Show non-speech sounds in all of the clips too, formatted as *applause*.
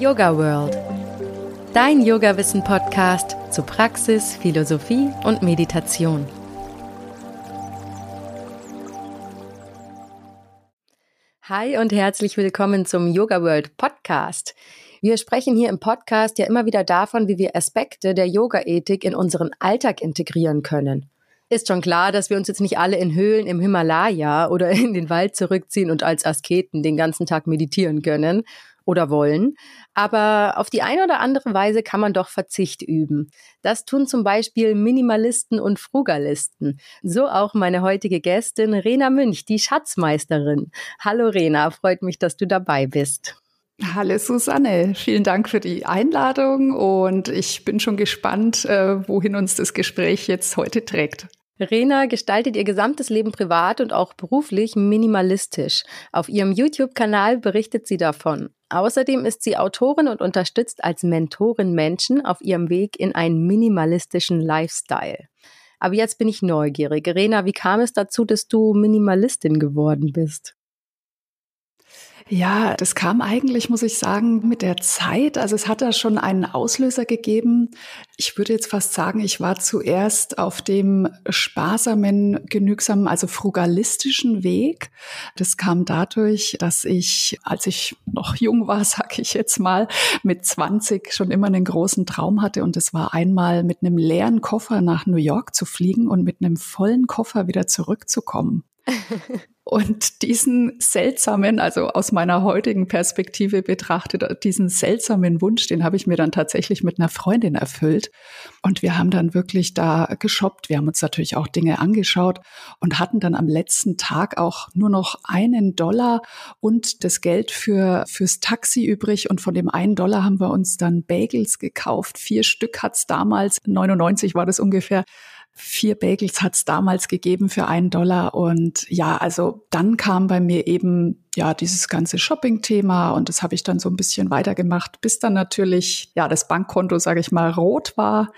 Yoga World. Dein Yoga-Wissen-Podcast zu Praxis, Philosophie und Meditation. Hi und herzlich willkommen zum Yoga World Podcast. Wir sprechen hier im Podcast ja immer wieder davon, wie wir Aspekte der Yoga-Ethik in unseren Alltag integrieren können. Ist schon klar, dass wir uns jetzt nicht alle in Höhlen im Himalaya oder in den Wald zurückziehen und als Asketen den ganzen Tag meditieren können oder wollen. Aber auf die eine oder andere Weise kann man doch Verzicht üben. Das tun zum Beispiel Minimalisten und Frugalisten. So auch meine heutige Gästin Rena Münch, die Schatzmeisterin. Hallo Rena, freut mich, dass du dabei bist. Hallo Susanne, vielen Dank für die Einladung und ich bin schon gespannt, äh, wohin uns das Gespräch jetzt heute trägt. Rena gestaltet ihr gesamtes Leben privat und auch beruflich minimalistisch. Auf ihrem YouTube-Kanal berichtet sie davon. Außerdem ist sie Autorin und unterstützt als Mentorin Menschen auf ihrem Weg in einen minimalistischen Lifestyle. Aber jetzt bin ich neugierig. Rena, wie kam es dazu, dass du Minimalistin geworden bist? Ja, das kam eigentlich, muss ich sagen, mit der Zeit. Also es hat da schon einen Auslöser gegeben. Ich würde jetzt fast sagen, ich war zuerst auf dem sparsamen, genügsamen, also frugalistischen Weg. Das kam dadurch, dass ich, als ich noch jung war, *laughs* sage ich jetzt mal, mit 20 schon immer einen großen Traum hatte. Und das war einmal mit einem leeren Koffer nach New York zu fliegen und mit einem vollen Koffer wieder zurückzukommen. Und diesen seltsamen, also aus meiner heutigen Perspektive betrachtet, diesen seltsamen Wunsch, den habe ich mir dann tatsächlich mit einer Freundin erfüllt. Und wir haben dann wirklich da geshoppt. Wir haben uns natürlich auch Dinge angeschaut und hatten dann am letzten Tag auch nur noch einen Dollar und das Geld für, fürs Taxi übrig. Und von dem einen Dollar haben wir uns dann Bagels gekauft. Vier Stück hat's damals, 99 war das ungefähr Vier Bagels hat es damals gegeben für einen Dollar. Und ja, also dann kam bei mir eben ja dieses ganze Shopping-Thema und das habe ich dann so ein bisschen weitergemacht, bis dann natürlich ja das Bankkonto, sage ich mal, rot war.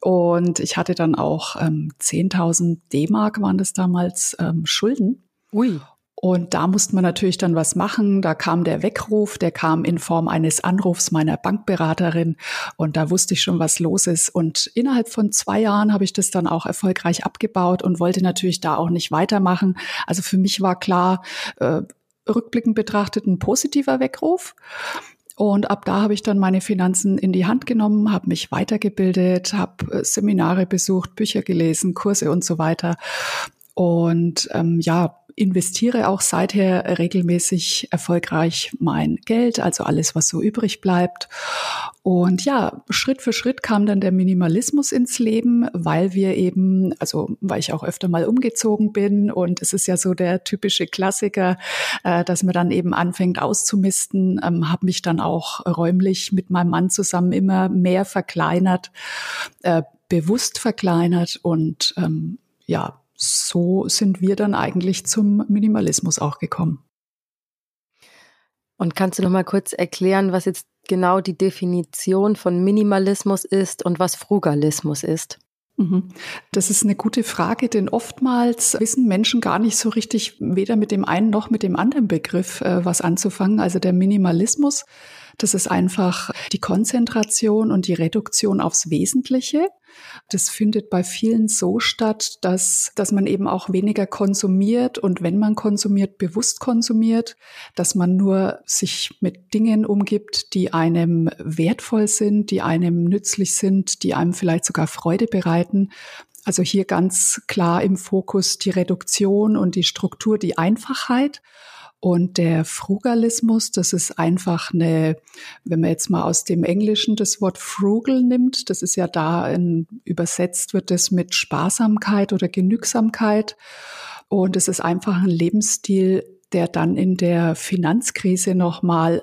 Und ich hatte dann auch ähm, 10.000 D-Mark waren das damals ähm, Schulden. Ui. Und da musste man natürlich dann was machen. Da kam der Weckruf, der kam in Form eines Anrufs meiner Bankberaterin. Und da wusste ich schon, was los ist. Und innerhalb von zwei Jahren habe ich das dann auch erfolgreich abgebaut und wollte natürlich da auch nicht weitermachen. Also für mich war klar, äh, rückblickend betrachtet ein positiver Weckruf. Und ab da habe ich dann meine Finanzen in die Hand genommen, habe mich weitergebildet, habe äh, Seminare besucht, Bücher gelesen, Kurse und so weiter. Und ähm, ja, investiere auch seither regelmäßig erfolgreich mein Geld, also alles, was so übrig bleibt. Und ja, Schritt für Schritt kam dann der Minimalismus ins Leben, weil wir eben, also weil ich auch öfter mal umgezogen bin und es ist ja so der typische Klassiker, äh, dass man dann eben anfängt auszumisten, ähm, habe mich dann auch räumlich mit meinem Mann zusammen immer mehr verkleinert, äh, bewusst verkleinert und ähm, ja, so sind wir dann eigentlich zum Minimalismus auch gekommen. Und kannst du noch mal kurz erklären, was jetzt genau die Definition von Minimalismus ist und was Frugalismus ist? Mhm. Das ist eine gute Frage, denn oftmals wissen Menschen gar nicht so richtig weder mit dem einen noch mit dem anderen Begriff äh, was anzufangen. Also der Minimalismus, das ist einfach die Konzentration und die Reduktion aufs Wesentliche. Das findet bei vielen so statt, dass, dass man eben auch weniger konsumiert und wenn man konsumiert, bewusst konsumiert, dass man nur sich mit Dingen umgibt, die einem wertvoll sind, die einem nützlich sind, die einem vielleicht sogar Freude bereiten. Also hier ganz klar im Fokus die Reduktion und die Struktur, die Einfachheit. Und der Frugalismus, das ist einfach eine, wenn man jetzt mal aus dem Englischen das Wort frugal nimmt, das ist ja da in, übersetzt wird es mit Sparsamkeit oder Genügsamkeit. Und es ist einfach ein Lebensstil, der dann in der Finanzkrise nochmal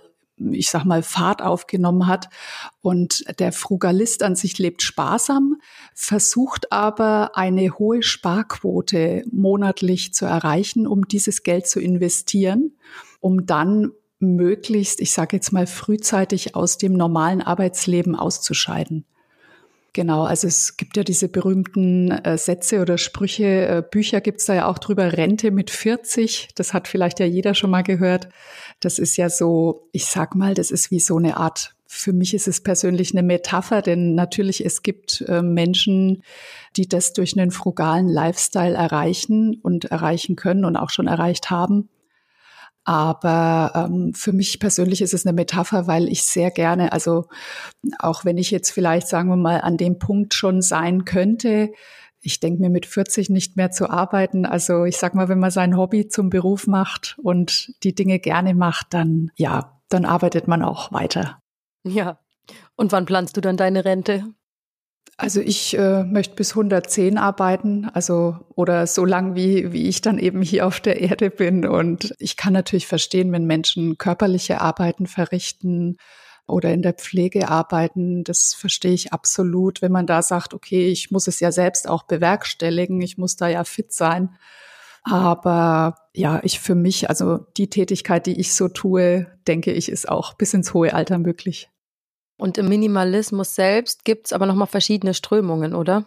ich sag mal, Fahrt aufgenommen hat. Und der Frugalist an sich lebt sparsam, versucht aber eine hohe Sparquote monatlich zu erreichen, um dieses Geld zu investieren, um dann möglichst, ich sage jetzt mal, frühzeitig aus dem normalen Arbeitsleben auszuscheiden. Genau, also es gibt ja diese berühmten äh, Sätze oder Sprüche, äh, Bücher gibt's da ja auch drüber, Rente mit 40, das hat vielleicht ja jeder schon mal gehört. Das ist ja so, ich sag mal, das ist wie so eine Art für mich ist es persönlich eine Metapher, denn natürlich es gibt äh, Menschen, die das durch einen frugalen Lifestyle erreichen und erreichen können und auch schon erreicht haben. Aber ähm, für mich persönlich ist es eine Metapher, weil ich sehr gerne, also auch wenn ich jetzt vielleicht, sagen wir mal, an dem Punkt schon sein könnte, ich denke mir mit 40 nicht mehr zu arbeiten. Also ich sag mal, wenn man sein Hobby zum Beruf macht und die Dinge gerne macht, dann ja, dann arbeitet man auch weiter. Ja. Und wann planst du dann deine Rente? Also ich äh, möchte bis 110 arbeiten, also oder so lang wie wie ich dann eben hier auf der Erde bin. Und ich kann natürlich verstehen, wenn Menschen körperliche Arbeiten verrichten oder in der Pflege arbeiten. Das verstehe ich absolut, wenn man da sagt, okay, ich muss es ja selbst auch bewerkstelligen, ich muss da ja fit sein. Aber ja, ich für mich, also die Tätigkeit, die ich so tue, denke ich, ist auch bis ins hohe Alter möglich. Und im Minimalismus selbst gibt es aber nochmal verschiedene Strömungen, oder?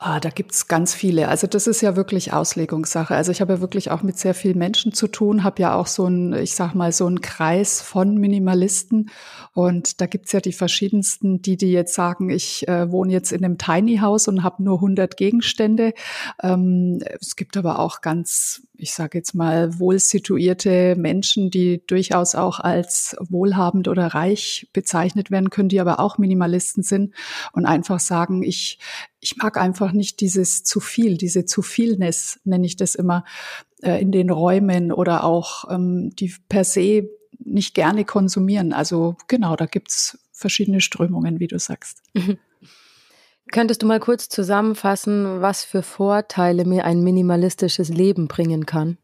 Ah, da gibt's ganz viele. Also das ist ja wirklich Auslegungssache. Also ich habe ja wirklich auch mit sehr vielen Menschen zu tun, habe ja auch so ein, ich sag mal, so einen Kreis von Minimalisten. Und da gibt's ja die verschiedensten, die, die jetzt sagen, ich äh, wohne jetzt in einem Tiny House und habe nur 100 Gegenstände. Ähm, es gibt aber auch ganz, ich sage jetzt mal, wohl situierte Menschen, die durchaus auch als wohlhabend oder reich bezeichnet werden können, die aber auch Minimalisten sind und einfach sagen, ich ich mag einfach nicht dieses zu viel, diese zu vielness, nenne ich das immer, äh, in den Räumen oder auch ähm, die per se nicht gerne konsumieren. Also genau, da gibt's verschiedene Strömungen, wie du sagst. Mhm. Könntest du mal kurz zusammenfassen, was für Vorteile mir ein minimalistisches Leben bringen kann?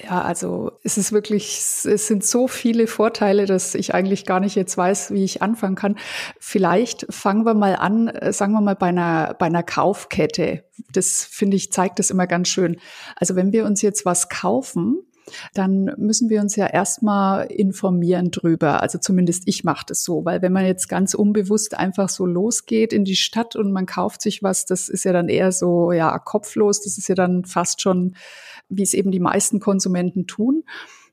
Ja, also es ist wirklich, es sind so viele Vorteile, dass ich eigentlich gar nicht jetzt weiß, wie ich anfangen kann. Vielleicht fangen wir mal an, äh, sagen wir mal bei einer, bei einer Kaufkette. Das finde ich, zeigt das immer ganz schön. Also wenn wir uns jetzt was kaufen, dann müssen wir uns ja erstmal informieren drüber. Also zumindest ich mache das so, weil wenn man jetzt ganz unbewusst einfach so losgeht in die Stadt und man kauft sich was, das ist ja dann eher so, ja, kopflos, das ist ja dann fast schon wie es eben die meisten Konsumenten tun.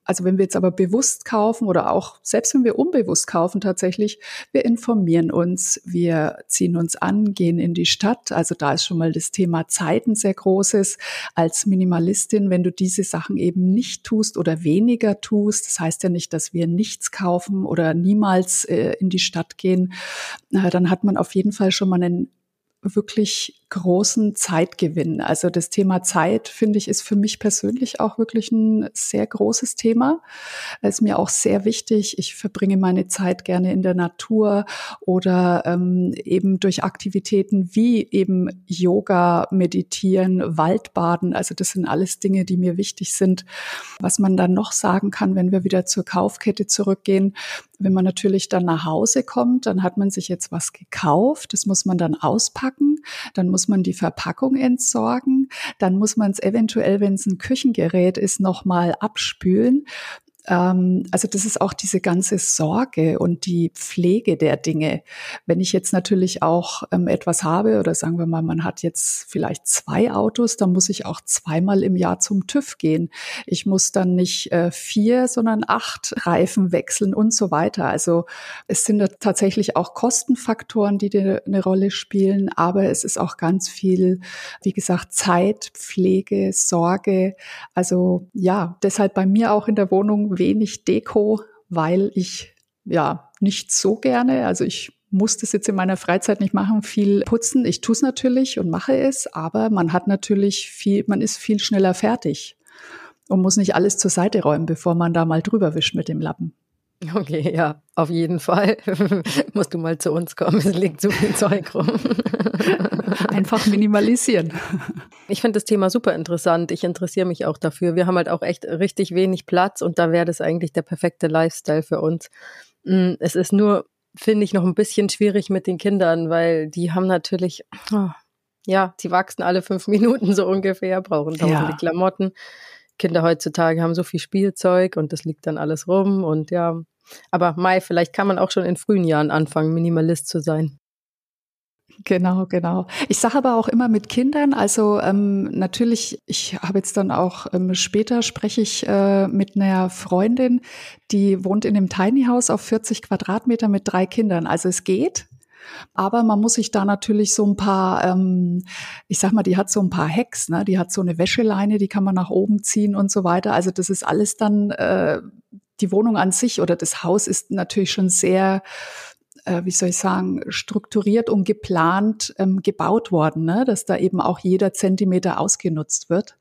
Also wenn wir jetzt aber bewusst kaufen oder auch selbst wenn wir unbewusst kaufen tatsächlich, wir informieren uns, wir ziehen uns an, gehen in die Stadt. Also da ist schon mal das Thema Zeiten sehr großes. Als Minimalistin, wenn du diese Sachen eben nicht tust oder weniger tust, das heißt ja nicht, dass wir nichts kaufen oder niemals äh, in die Stadt gehen, äh, dann hat man auf jeden Fall schon mal einen wirklich großen Zeitgewinn. Also das Thema Zeit, finde ich, ist für mich persönlich auch wirklich ein sehr großes Thema. Ist mir auch sehr wichtig. Ich verbringe meine Zeit gerne in der Natur oder ähm, eben durch Aktivitäten wie eben Yoga, Meditieren, Waldbaden. Also das sind alles Dinge, die mir wichtig sind. Was man dann noch sagen kann, wenn wir wieder zur Kaufkette zurückgehen, wenn man natürlich dann nach Hause kommt, dann hat man sich jetzt was gekauft. Das muss man dann auspacken. Dann muss man die Verpackung entsorgen. Dann muss man es eventuell, wenn es ein Küchengerät ist, nochmal abspülen. Ähm, also das ist auch diese ganze Sorge und die Pflege der Dinge. Wenn ich jetzt natürlich auch ähm, etwas habe oder sagen wir mal, man hat jetzt vielleicht zwei Autos, dann muss ich auch zweimal im Jahr zum TÜV gehen. Ich muss dann nicht äh, vier, sondern acht Reifen wechseln und so weiter. Also es sind tatsächlich auch Kostenfaktoren, die eine Rolle spielen, aber es ist auch ganz viel, wie gesagt, Zeit, Pflege, Sorge. Also ja, deshalb bei mir auch in der Wohnung wenig Deko, weil ich ja nicht so gerne, also ich muss das jetzt in meiner Freizeit nicht machen, viel putzen. Ich tue es natürlich und mache es, aber man hat natürlich viel, man ist viel schneller fertig und muss nicht alles zur Seite räumen, bevor man da mal drüber wischt mit dem Lappen. Okay, ja, auf jeden Fall. *laughs* Musst du mal zu uns kommen, es liegt zu viel Zeug rum. *laughs* Einfach minimalisieren. Ich finde das Thema super interessant. Ich interessiere mich auch dafür. Wir haben halt auch echt richtig wenig Platz und da wäre das eigentlich der perfekte Lifestyle für uns. Mm, es ist nur, finde ich, noch ein bisschen schwierig mit den Kindern, weil die haben natürlich, oh, ja, die wachsen alle fünf Minuten so ungefähr, brauchen tausende ja. Klamotten. Kinder heutzutage haben so viel Spielzeug und das liegt dann alles rum und ja. Aber Mai, vielleicht kann man auch schon in frühen Jahren anfangen, Minimalist zu sein. Genau, genau. Ich sage aber auch immer mit Kindern, also ähm, natürlich, ich habe jetzt dann auch ähm, später spreche ich äh, mit einer Freundin, die wohnt in einem Tiny House auf 40 Quadratmeter mit drei Kindern. Also es geht, aber man muss sich da natürlich so ein paar, ähm, ich sag mal, die hat so ein paar Hacks, ne? die hat so eine Wäscheleine, die kann man nach oben ziehen und so weiter. Also das ist alles dann, äh, die Wohnung an sich oder das Haus ist natürlich schon sehr äh, wie soll ich sagen, strukturiert und geplant ähm, gebaut worden, ne? dass da eben auch jeder Zentimeter ausgenutzt wird.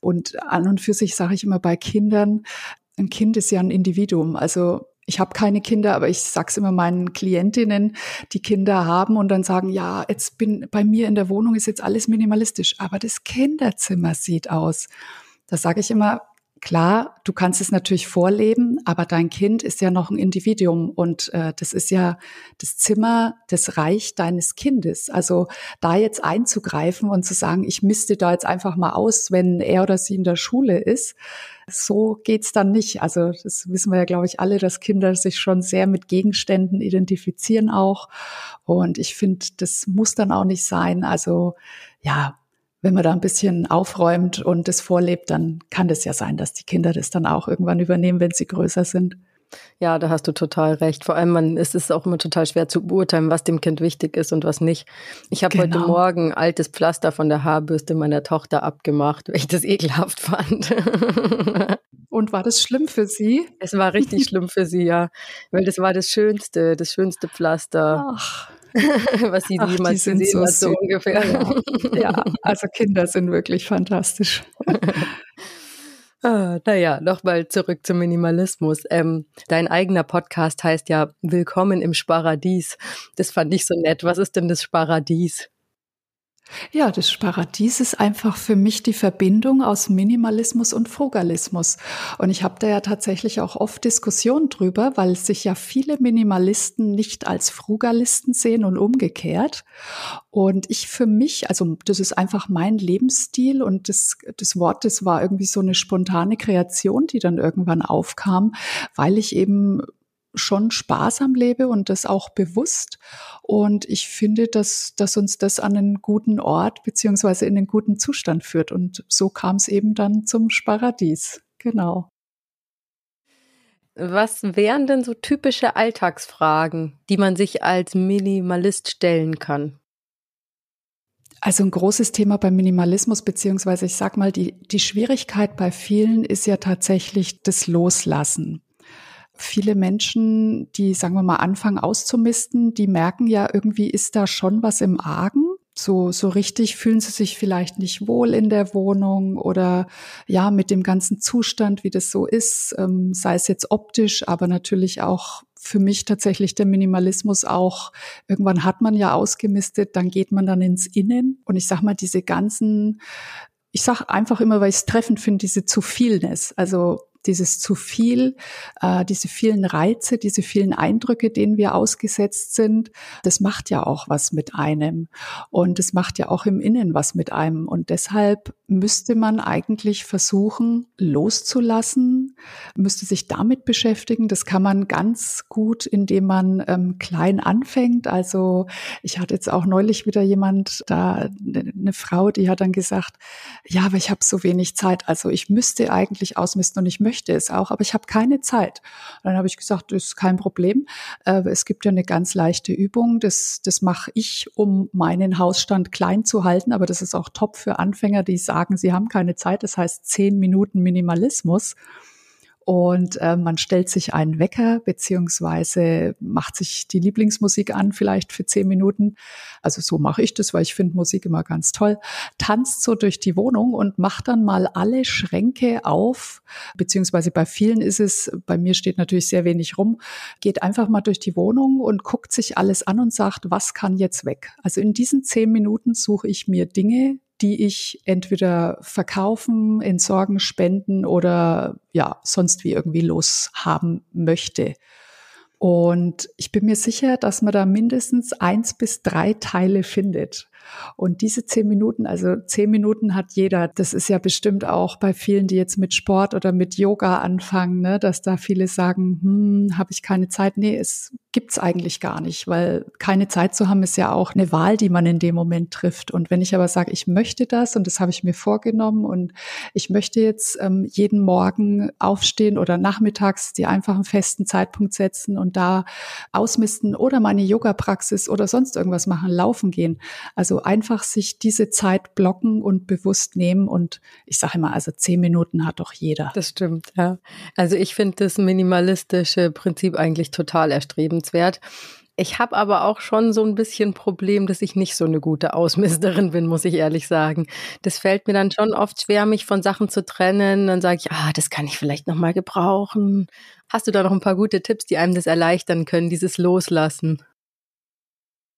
Und an und für sich sage ich immer bei Kindern, ein Kind ist ja ein Individuum. Also ich habe keine Kinder, aber ich sag's immer meinen Klientinnen, die Kinder haben und dann sagen, ja, jetzt bin bei mir in der Wohnung ist jetzt alles minimalistisch, aber das Kinderzimmer sieht aus. Da sage ich immer, Klar, du kannst es natürlich vorleben, aber dein Kind ist ja noch ein Individuum und äh, das ist ja das Zimmer, das Reich deines Kindes. Also da jetzt einzugreifen und zu sagen, ich misste da jetzt einfach mal aus, wenn er oder sie in der Schule ist, so geht's dann nicht. Also das wissen wir ja, glaube ich, alle, dass Kinder sich schon sehr mit Gegenständen identifizieren auch. Und ich finde, das muss dann auch nicht sein. Also ja, wenn man da ein bisschen aufräumt und das vorlebt, dann kann das ja sein, dass die Kinder das dann auch irgendwann übernehmen, wenn sie größer sind. Ja, da hast du total recht. Vor allem, man, es ist auch immer total schwer zu beurteilen, was dem Kind wichtig ist und was nicht. Ich habe genau. heute Morgen altes Pflaster von der Haarbürste meiner Tochter abgemacht, weil ich das ekelhaft fand. *laughs* Und war das schlimm für sie? Es war richtig schlimm für sie, ja. Weil das war das Schönste, das schönste Pflaster. Ach. *laughs* was sie jemals gesehen so hat, so ungefähr. Ja. ja, also Kinder sind wirklich fantastisch. *laughs* Ah, naja, nochmal zurück zum Minimalismus. Ähm, dein eigener Podcast heißt ja Willkommen im Sparadies. Das fand ich so nett. Was ist denn das Sparadies? Ja, das Paradies ist einfach für mich die Verbindung aus Minimalismus und Frugalismus. Und ich habe da ja tatsächlich auch oft Diskussionen drüber, weil sich ja viele Minimalisten nicht als Frugalisten sehen und umgekehrt. Und ich für mich, also das ist einfach mein Lebensstil und das, das Wort, das war irgendwie so eine spontane Kreation, die dann irgendwann aufkam, weil ich eben schon sparsam lebe und das auch bewusst. Und ich finde, dass, dass uns das an einen guten Ort beziehungsweise in einen guten Zustand führt. Und so kam es eben dann zum Sparadies. Genau. Was wären denn so typische Alltagsfragen, die man sich als Minimalist stellen kann? Also ein großes Thema beim Minimalismus, beziehungsweise ich sag mal, die, die Schwierigkeit bei vielen ist ja tatsächlich das Loslassen viele Menschen, die, sagen wir mal, anfangen auszumisten, die merken ja, irgendwie ist da schon was im Argen. So, so richtig fühlen sie sich vielleicht nicht wohl in der Wohnung oder ja, mit dem ganzen Zustand, wie das so ist, ähm, sei es jetzt optisch, aber natürlich auch für mich tatsächlich der Minimalismus auch, irgendwann hat man ja ausgemistet, dann geht man dann ins Innen. Und ich sag mal, diese ganzen, ich sag einfach immer, weil ich es treffend finde, diese zu vielness. Also dieses zu viel, äh, diese vielen Reize, diese vielen Eindrücke, denen wir ausgesetzt sind, das macht ja auch was mit einem. Und es macht ja auch im Innen was mit einem. Und deshalb müsste man eigentlich versuchen, loszulassen, müsste sich damit beschäftigen. Das kann man ganz gut, indem man ähm, klein anfängt. Also ich hatte jetzt auch neulich wieder jemand da, eine ne Frau, die hat dann gesagt, ja, aber ich habe so wenig Zeit. Also ich müsste eigentlich ausmisten und ich möchte möchte es auch, aber ich habe keine Zeit. Und dann habe ich gesagt, das ist kein Problem. Äh, es gibt ja eine ganz leichte Übung. Das, das mache ich, um meinen Hausstand klein zu halten. Aber das ist auch top für Anfänger, die sagen, sie haben keine Zeit. Das heißt zehn Minuten Minimalismus. Und äh, man stellt sich einen Wecker beziehungsweise macht sich die Lieblingsmusik an, vielleicht für zehn Minuten. Also so mache ich das, weil ich finde Musik immer ganz toll. Tanzt so durch die Wohnung und macht dann mal alle Schränke auf, beziehungsweise bei vielen ist es, bei mir steht natürlich sehr wenig rum, geht einfach mal durch die Wohnung und guckt sich alles an und sagt, was kann jetzt weg? Also in diesen zehn Minuten suche ich mir Dinge, die ich entweder verkaufen, entsorgen, spenden oder ja, sonst wie irgendwie loshaben möchte. Und ich bin mir sicher, dass man da mindestens eins bis drei Teile findet. Und diese zehn Minuten, also zehn Minuten hat jeder. Das ist ja bestimmt auch bei vielen, die jetzt mit Sport oder mit Yoga anfangen, ne, dass da viele sagen, hm, habe ich keine Zeit. Nee, es gibt's eigentlich gar nicht, weil keine Zeit zu haben ist ja auch eine Wahl, die man in dem Moment trifft. Und wenn ich aber sage, ich möchte das und das habe ich mir vorgenommen und ich möchte jetzt ähm, jeden Morgen aufstehen oder nachmittags die einfach einen festen Zeitpunkt setzen und da ausmisten oder meine Yoga-Praxis oder sonst irgendwas machen, laufen gehen. Also einfach sich diese Zeit blocken und bewusst nehmen und ich sage immer, also zehn Minuten hat doch jeder. Das stimmt, ja. Also ich finde das minimalistische Prinzip eigentlich total erstrebenswert. Ich habe aber auch schon so ein bisschen Problem, dass ich nicht so eine gute Ausmisterin bin, muss ich ehrlich sagen. Das fällt mir dann schon oft schwer, mich von Sachen zu trennen. Dann sage ich, ah, das kann ich vielleicht noch mal gebrauchen. Hast du da noch ein paar gute Tipps, die einem das erleichtern können, dieses Loslassen?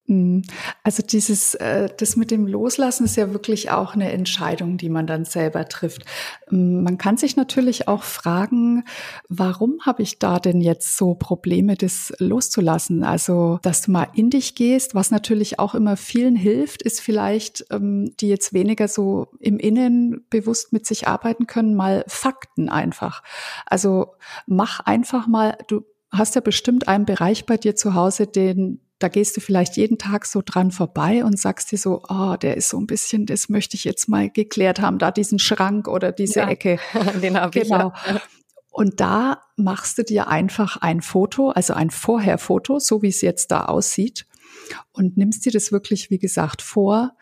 Mhm. Also dieses, äh, das mit dem Loslassen ist ja wirklich auch eine Entscheidung, die man dann selber trifft. Ähm, man kann sich natürlich auch fragen, warum habe ich da denn jetzt so Probleme, das loszulassen? Also, dass du mal in dich gehst, was natürlich auch immer vielen hilft, ist vielleicht, ähm, die jetzt weniger so im Innen bewusst mit sich arbeiten können, mal Fakten einfach. Also mach einfach mal, du hast ja bestimmt einen Bereich bei dir zu Hause, den da gehst du vielleicht jeden Tag so dran vorbei und sagst dir so, oh, der ist so ein bisschen, das möchte ich jetzt mal geklärt haben, da diesen Schrank oder diese ja, Ecke. *laughs* Den habe genau. ich. Ja. Und da machst du dir einfach ein Foto, also ein Vorherfoto, so wie es jetzt da aussieht, und nimmst dir das wirklich, wie gesagt, vor,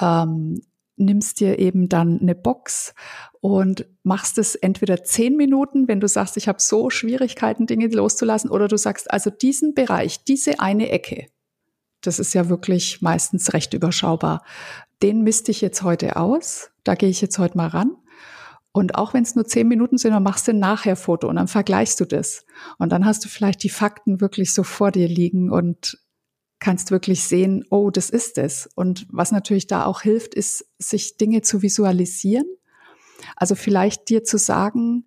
ähm, nimmst dir eben dann eine Box und machst es entweder zehn Minuten, wenn du sagst, ich habe so Schwierigkeiten, Dinge loszulassen, oder du sagst, also diesen Bereich, diese eine Ecke, das ist ja wirklich meistens recht überschaubar, den misste ich jetzt heute aus, da gehe ich jetzt heute mal ran. Und auch wenn es nur zehn Minuten sind, dann machst du ein Nachher-Foto und dann vergleichst du das. Und dann hast du vielleicht die Fakten wirklich so vor dir liegen und kannst wirklich sehen, oh, das ist es. Und was natürlich da auch hilft, ist, sich Dinge zu visualisieren. Also vielleicht dir zu sagen,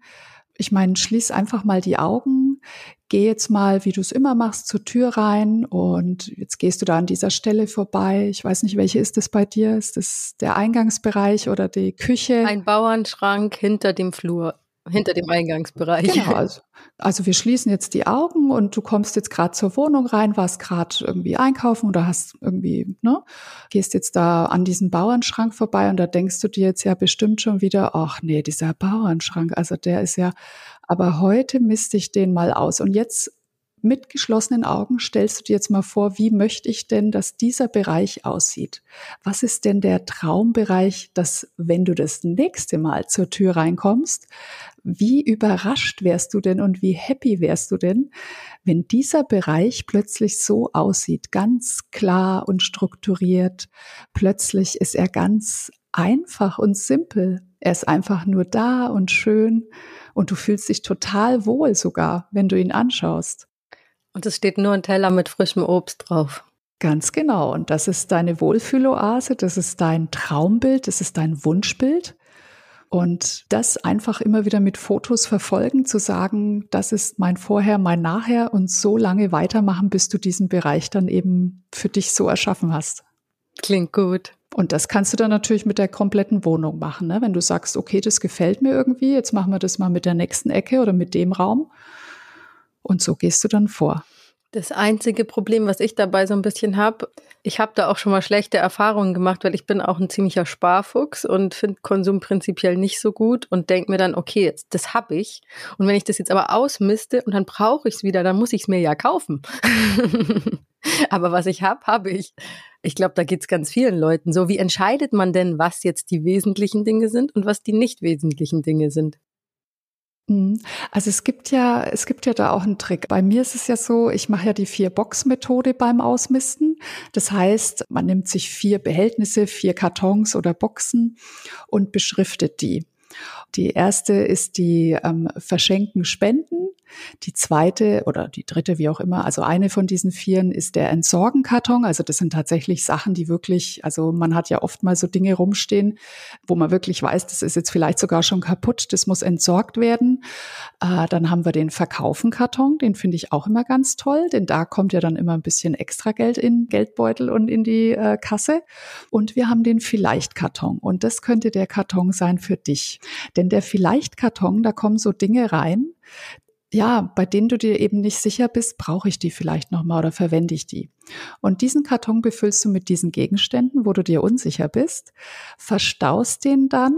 ich meine, schließ einfach mal die Augen, geh jetzt mal, wie du es immer machst, zur Tür rein und jetzt gehst du da an dieser Stelle vorbei. Ich weiß nicht, welche ist das bei dir? Ist das der Eingangsbereich oder die Küche? Ein Bauernschrank hinter dem Flur hinter dem Eingangsbereich. Genau, also, also wir schließen jetzt die Augen und du kommst jetzt gerade zur Wohnung rein, warst gerade irgendwie einkaufen oder hast irgendwie, ne, gehst jetzt da an diesem Bauernschrank vorbei und da denkst du dir jetzt ja bestimmt schon wieder, ach nee, dieser Bauernschrank, also der ist ja, aber heute misste ich den mal aus und jetzt mit geschlossenen Augen stellst du dir jetzt mal vor, wie möchte ich denn, dass dieser Bereich aussieht? Was ist denn der Traumbereich, dass wenn du das nächste Mal zur Tür reinkommst, wie überrascht wärst du denn und wie happy wärst du denn, wenn dieser Bereich plötzlich so aussieht, ganz klar und strukturiert. Plötzlich ist er ganz einfach und simpel. Er ist einfach nur da und schön und du fühlst dich total wohl sogar, wenn du ihn anschaust. Und es steht nur ein Teller mit frischem Obst drauf. Ganz genau. Und das ist deine Wohlfühloase, das ist dein Traumbild, das ist dein Wunschbild. Und das einfach immer wieder mit Fotos verfolgen, zu sagen, das ist mein Vorher, mein Nachher und so lange weitermachen, bis du diesen Bereich dann eben für dich so erschaffen hast. Klingt gut. Und das kannst du dann natürlich mit der kompletten Wohnung machen. Ne? Wenn du sagst, okay, das gefällt mir irgendwie, jetzt machen wir das mal mit der nächsten Ecke oder mit dem Raum. Und so gehst du dann vor. Das einzige Problem, was ich dabei so ein bisschen habe, ich habe da auch schon mal schlechte Erfahrungen gemacht, weil ich bin auch ein ziemlicher Sparfuchs und finde Konsum prinzipiell nicht so gut und denke mir dann, okay, das habe ich. Und wenn ich das jetzt aber ausmiste und dann brauche ich es wieder, dann muss ich es mir ja kaufen. *laughs* aber was ich habe, habe ich. Ich glaube, da geht es ganz vielen Leuten so. Wie entscheidet man denn, was jetzt die wesentlichen Dinge sind und was die nicht wesentlichen Dinge sind? Mhm. Also es gibt ja, es gibt ja da auch einen Trick. Bei mir ist es ja so, ich mache ja die Vier-Box-Methode beim Ausmisten. Das heißt, man nimmt sich vier Behältnisse, vier Kartons oder Boxen und beschriftet die. Die erste ist die ähm, Verschenken Spenden. Die zweite oder die dritte, wie auch immer, also eine von diesen vieren ist der Entsorgenkarton. Also das sind tatsächlich Sachen, die wirklich, also man hat ja oft mal so Dinge rumstehen, wo man wirklich weiß, das ist jetzt vielleicht sogar schon kaputt, das muss entsorgt werden. Äh, dann haben wir den Verkaufenkarton, den finde ich auch immer ganz toll, denn da kommt ja dann immer ein bisschen extra Geld in Geldbeutel und in die äh, Kasse. Und wir haben den Vielleicht-Karton und das könnte der Karton sein für dich. Denn der Vielleicht-Karton, da kommen so Dinge rein, ja, bei denen du dir eben nicht sicher bist, brauche ich die vielleicht nochmal oder verwende ich die? Und diesen Karton befüllst du mit diesen Gegenständen, wo du dir unsicher bist, verstaust den dann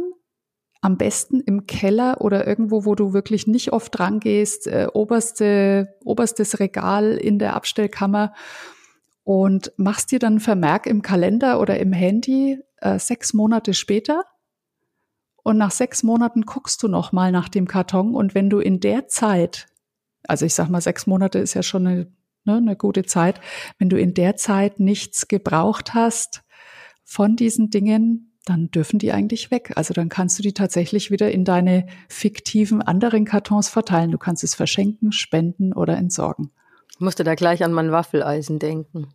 am besten im Keller oder irgendwo, wo du wirklich nicht oft rangehst, äh, oberste, oberstes Regal in der Abstellkammer und machst dir dann Vermerk im Kalender oder im Handy äh, sechs Monate später und nach sechs Monaten guckst du noch mal nach dem Karton und wenn du in der Zeit, also ich sag mal sechs Monate ist ja schon eine, ne, eine gute Zeit, wenn du in der Zeit nichts gebraucht hast von diesen Dingen, dann dürfen die eigentlich weg. Also dann kannst du die tatsächlich wieder in deine fiktiven anderen Kartons verteilen. Du kannst es verschenken, spenden oder entsorgen. Ich musste da gleich an mein Waffeleisen denken.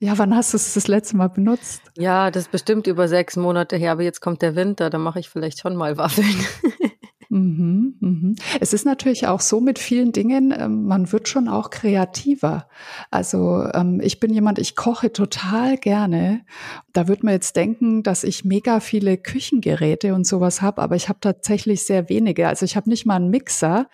Ja, wann hast du es das letzte Mal benutzt? Ja, das ist bestimmt über sechs Monate her, aber jetzt kommt der Winter, da mache ich vielleicht schon mal Waffeln. *laughs* Mhm, mhm. Es ist natürlich auch so mit vielen Dingen, ähm, man wird schon auch kreativer. Also ähm, ich bin jemand, ich koche total gerne. Da wird man jetzt denken, dass ich mega viele Küchengeräte und sowas habe, aber ich habe tatsächlich sehr wenige. Also ich habe nicht mal einen Mixer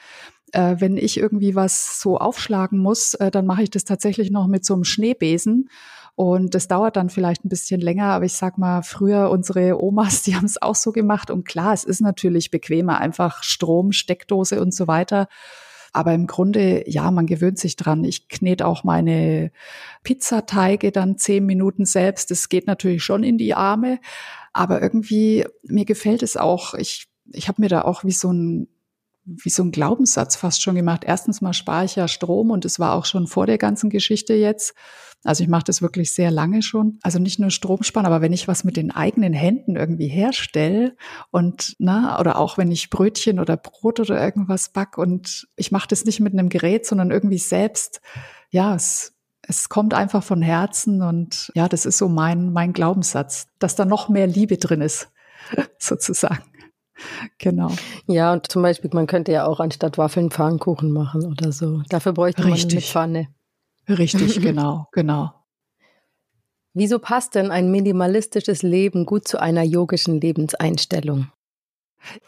äh, wenn ich irgendwie was so aufschlagen muss, äh, dann mache ich das tatsächlich noch mit so einem Schneebesen. Und das dauert dann vielleicht ein bisschen länger, aber ich sag mal, früher unsere Omas, *laughs* die haben es auch so gemacht. Und klar, es ist natürlich bequemer, einfach Strom, Steckdose und so weiter. Aber im Grunde, ja, man gewöhnt sich dran. Ich knete auch meine Pizzateige dann zehn Minuten selbst. Das geht natürlich schon in die Arme. Aber irgendwie, mir gefällt es auch. Ich, ich habe mir da auch wie so ein wie so ein Glaubenssatz fast schon gemacht. Erstens mal spare ich ja Strom und es war auch schon vor der ganzen Geschichte jetzt. Also ich mache das wirklich sehr lange schon. Also nicht nur Strom sparen, aber wenn ich was mit den eigenen Händen irgendwie herstelle und na oder auch wenn ich Brötchen oder Brot oder irgendwas back und ich mache das nicht mit einem Gerät, sondern irgendwie selbst. Ja, es es kommt einfach von Herzen und ja, das ist so mein mein Glaubenssatz, dass da noch mehr Liebe drin ist, *laughs* sozusagen. *laughs* Genau. Ja, und zum Beispiel, man könnte ja auch anstatt Waffeln Pfannkuchen machen oder so. Dafür bräuchte Richtig. man eine Pfanne. Richtig, *laughs* genau, genau. Wieso passt denn ein minimalistisches Leben gut zu einer yogischen Lebenseinstellung?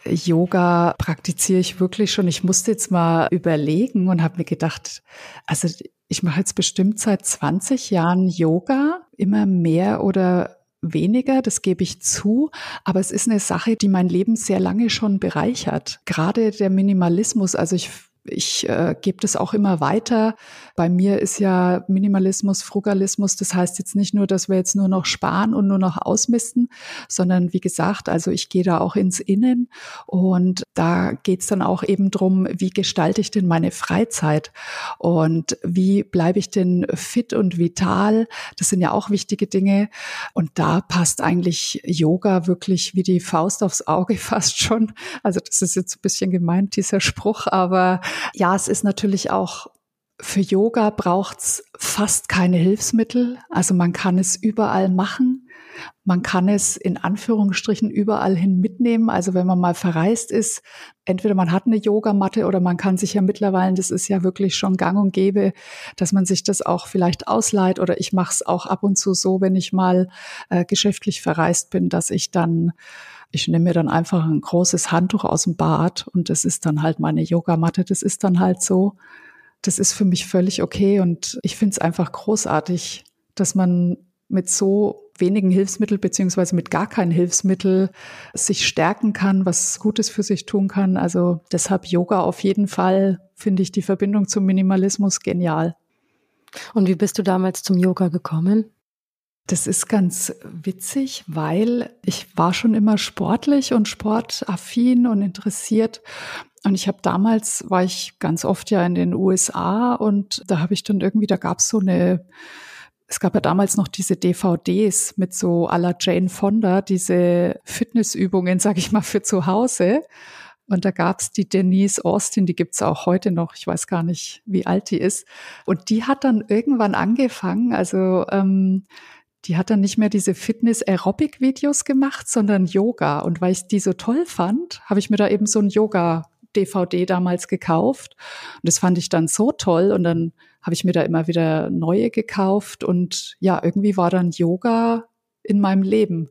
Yoga praktiziere ich wirklich schon. Ich musste jetzt mal überlegen und habe mir gedacht, also ich mache jetzt bestimmt seit 20 Jahren Yoga, immer mehr oder weniger, das gebe ich zu, aber es ist eine Sache, die mein Leben sehr lange schon bereichert. Gerade der Minimalismus, also ich ich äh, gebe das auch immer weiter. Bei mir ist ja Minimalismus, Frugalismus. Das heißt jetzt nicht nur, dass wir jetzt nur noch sparen und nur noch ausmisten, sondern wie gesagt, also ich gehe da auch ins Innen und da geht es dann auch eben drum, wie gestalte ich denn meine Freizeit und wie bleibe ich denn fit und vital. Das sind ja auch wichtige Dinge. Und da passt eigentlich Yoga wirklich wie die Faust aufs Auge *laughs* fast schon. Also das ist jetzt ein bisschen gemeint, dieser Spruch, aber ja, es ist natürlich auch für Yoga braucht's fast keine Hilfsmittel. Also man kann es überall machen. Man kann es in Anführungsstrichen überall hin mitnehmen. Also wenn man mal verreist ist, entweder man hat eine Yogamatte oder man kann sich ja mittlerweile, das ist ja wirklich schon gang und gäbe, dass man sich das auch vielleicht ausleiht oder ich mache es auch ab und zu so, wenn ich mal äh, geschäftlich verreist bin, dass ich dann ich nehme mir dann einfach ein großes Handtuch aus dem Bad und das ist dann halt meine Yogamatte. Das ist dann halt so. Das ist für mich völlig okay und ich finde es einfach großartig, dass man mit so wenigen Hilfsmitteln beziehungsweise mit gar keinen Hilfsmittel sich stärken kann, was Gutes für sich tun kann. Also deshalb Yoga auf jeden Fall finde ich die Verbindung zum Minimalismus genial. Und wie bist du damals zum Yoga gekommen? Das ist ganz witzig, weil ich war schon immer sportlich und sportaffin und interessiert. Und ich habe damals, war ich ganz oft ja in den USA und da habe ich dann irgendwie, da gab es so eine, es gab ja damals noch diese DVDs mit so la Jane Fonda, diese Fitnessübungen, sag ich mal, für zu Hause. Und da gab's die Denise Austin, die gibt's auch heute noch. Ich weiß gar nicht, wie alt die ist. Und die hat dann irgendwann angefangen, also ähm, die hat dann nicht mehr diese Fitness-Aerobic-Videos gemacht, sondern Yoga. Und weil ich die so toll fand, habe ich mir da eben so ein Yoga-DVD damals gekauft. Und das fand ich dann so toll. Und dann habe ich mir da immer wieder neue gekauft. Und ja, irgendwie war dann Yoga in meinem Leben.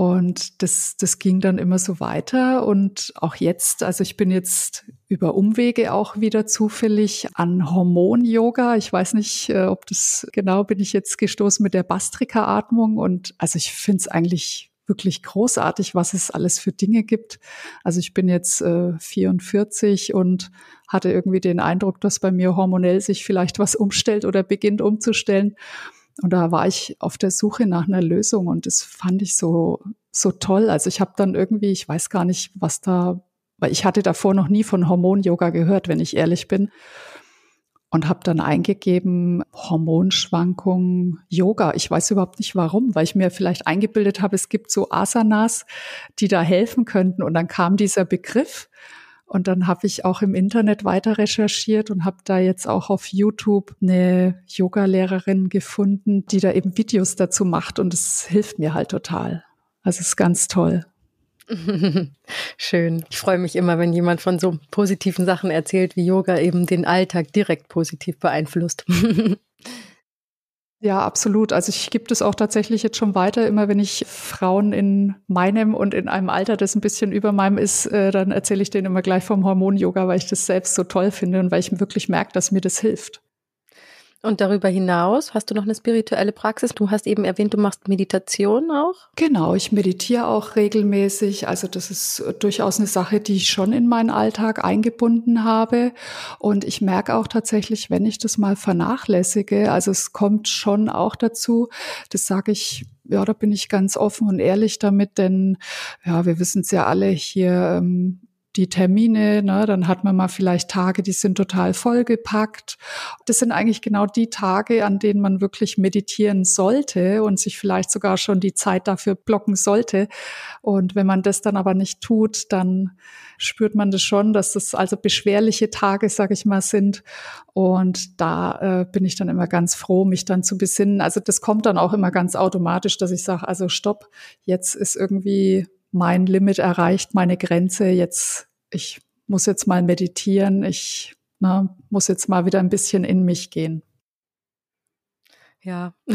Und das, das ging dann immer so weiter. Und auch jetzt, also ich bin jetzt über Umwege auch wieder zufällig an Hormon-Yoga. Ich weiß nicht, äh, ob das genau bin ich jetzt gestoßen mit der Bastrika-Atmung. Und also ich finde es eigentlich wirklich großartig, was es alles für Dinge gibt. Also ich bin jetzt äh, 44 und hatte irgendwie den Eindruck, dass bei mir hormonell sich vielleicht was umstellt oder beginnt umzustellen. Und da war ich auf der Suche nach einer Lösung und das fand ich so, so toll. Also ich habe dann irgendwie, ich weiß gar nicht, was da, weil ich hatte davor noch nie von Hormon-Yoga gehört, wenn ich ehrlich bin. Und habe dann eingegeben, Hormonschwankungen, Yoga. Ich weiß überhaupt nicht warum, weil ich mir vielleicht eingebildet habe, es gibt so Asanas, die da helfen könnten. Und dann kam dieser Begriff und dann habe ich auch im Internet weiter recherchiert und habe da jetzt auch auf YouTube eine Yoga-Lehrerin gefunden, die da eben Videos dazu macht und es hilft mir halt total. Also es ist ganz toll. *laughs* Schön. Ich freue mich immer, wenn jemand von so positiven Sachen erzählt, wie Yoga eben den Alltag direkt positiv beeinflusst. *laughs* Ja, absolut. Also ich gebe das auch tatsächlich jetzt schon weiter. Immer wenn ich Frauen in meinem und in einem Alter, das ein bisschen über meinem ist, äh, dann erzähle ich denen immer gleich vom Hormon-Yoga, weil ich das selbst so toll finde und weil ich wirklich merke, dass mir das hilft. Und darüber hinaus hast du noch eine spirituelle Praxis? Du hast eben erwähnt, du machst Meditation auch? Genau, ich meditiere auch regelmäßig. Also das ist durchaus eine Sache, die ich schon in meinen Alltag eingebunden habe. Und ich merke auch tatsächlich, wenn ich das mal vernachlässige, also es kommt schon auch dazu, das sage ich ja, da bin ich ganz offen und ehrlich damit, denn ja, wir wissen es ja alle hier, ähm, die Termine, ne, dann hat man mal vielleicht Tage, die sind total vollgepackt. Das sind eigentlich genau die Tage, an denen man wirklich meditieren sollte und sich vielleicht sogar schon die Zeit dafür blocken sollte. Und wenn man das dann aber nicht tut, dann spürt man das schon, dass das also beschwerliche Tage, sage ich mal, sind. Und da äh, bin ich dann immer ganz froh, mich dann zu besinnen. Also das kommt dann auch immer ganz automatisch, dass ich sage, also stopp, jetzt ist irgendwie mein Limit erreicht, meine Grenze. Jetzt, ich muss jetzt mal meditieren. Ich ne, muss jetzt mal wieder ein bisschen in mich gehen. Ja. *laughs*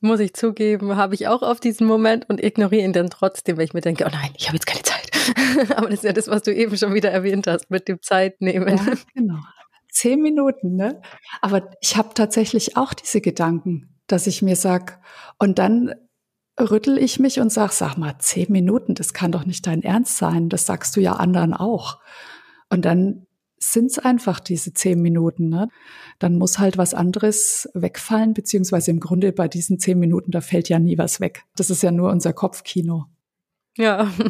muss ich zugeben, habe ich auch auf diesen Moment und ignoriere ihn dann trotzdem, weil ich mir denke, oh nein, ich habe jetzt keine Zeit. *laughs* Aber das ist ja das, was du eben schon wieder erwähnt hast, mit dem Zeitnehmen. Ja, genau. Zehn Minuten, ne? Aber ich habe tatsächlich auch diese Gedanken, dass ich mir sag, und dann rüttel ich mich und sag, sag mal, zehn Minuten, das kann doch nicht dein Ernst sein. Das sagst du ja anderen auch. Und dann sind's einfach diese zehn Minuten. Ne? Dann muss halt was anderes wegfallen, beziehungsweise im Grunde bei diesen zehn Minuten, da fällt ja nie was weg. Das ist ja nur unser Kopfkino. Ja. *laughs*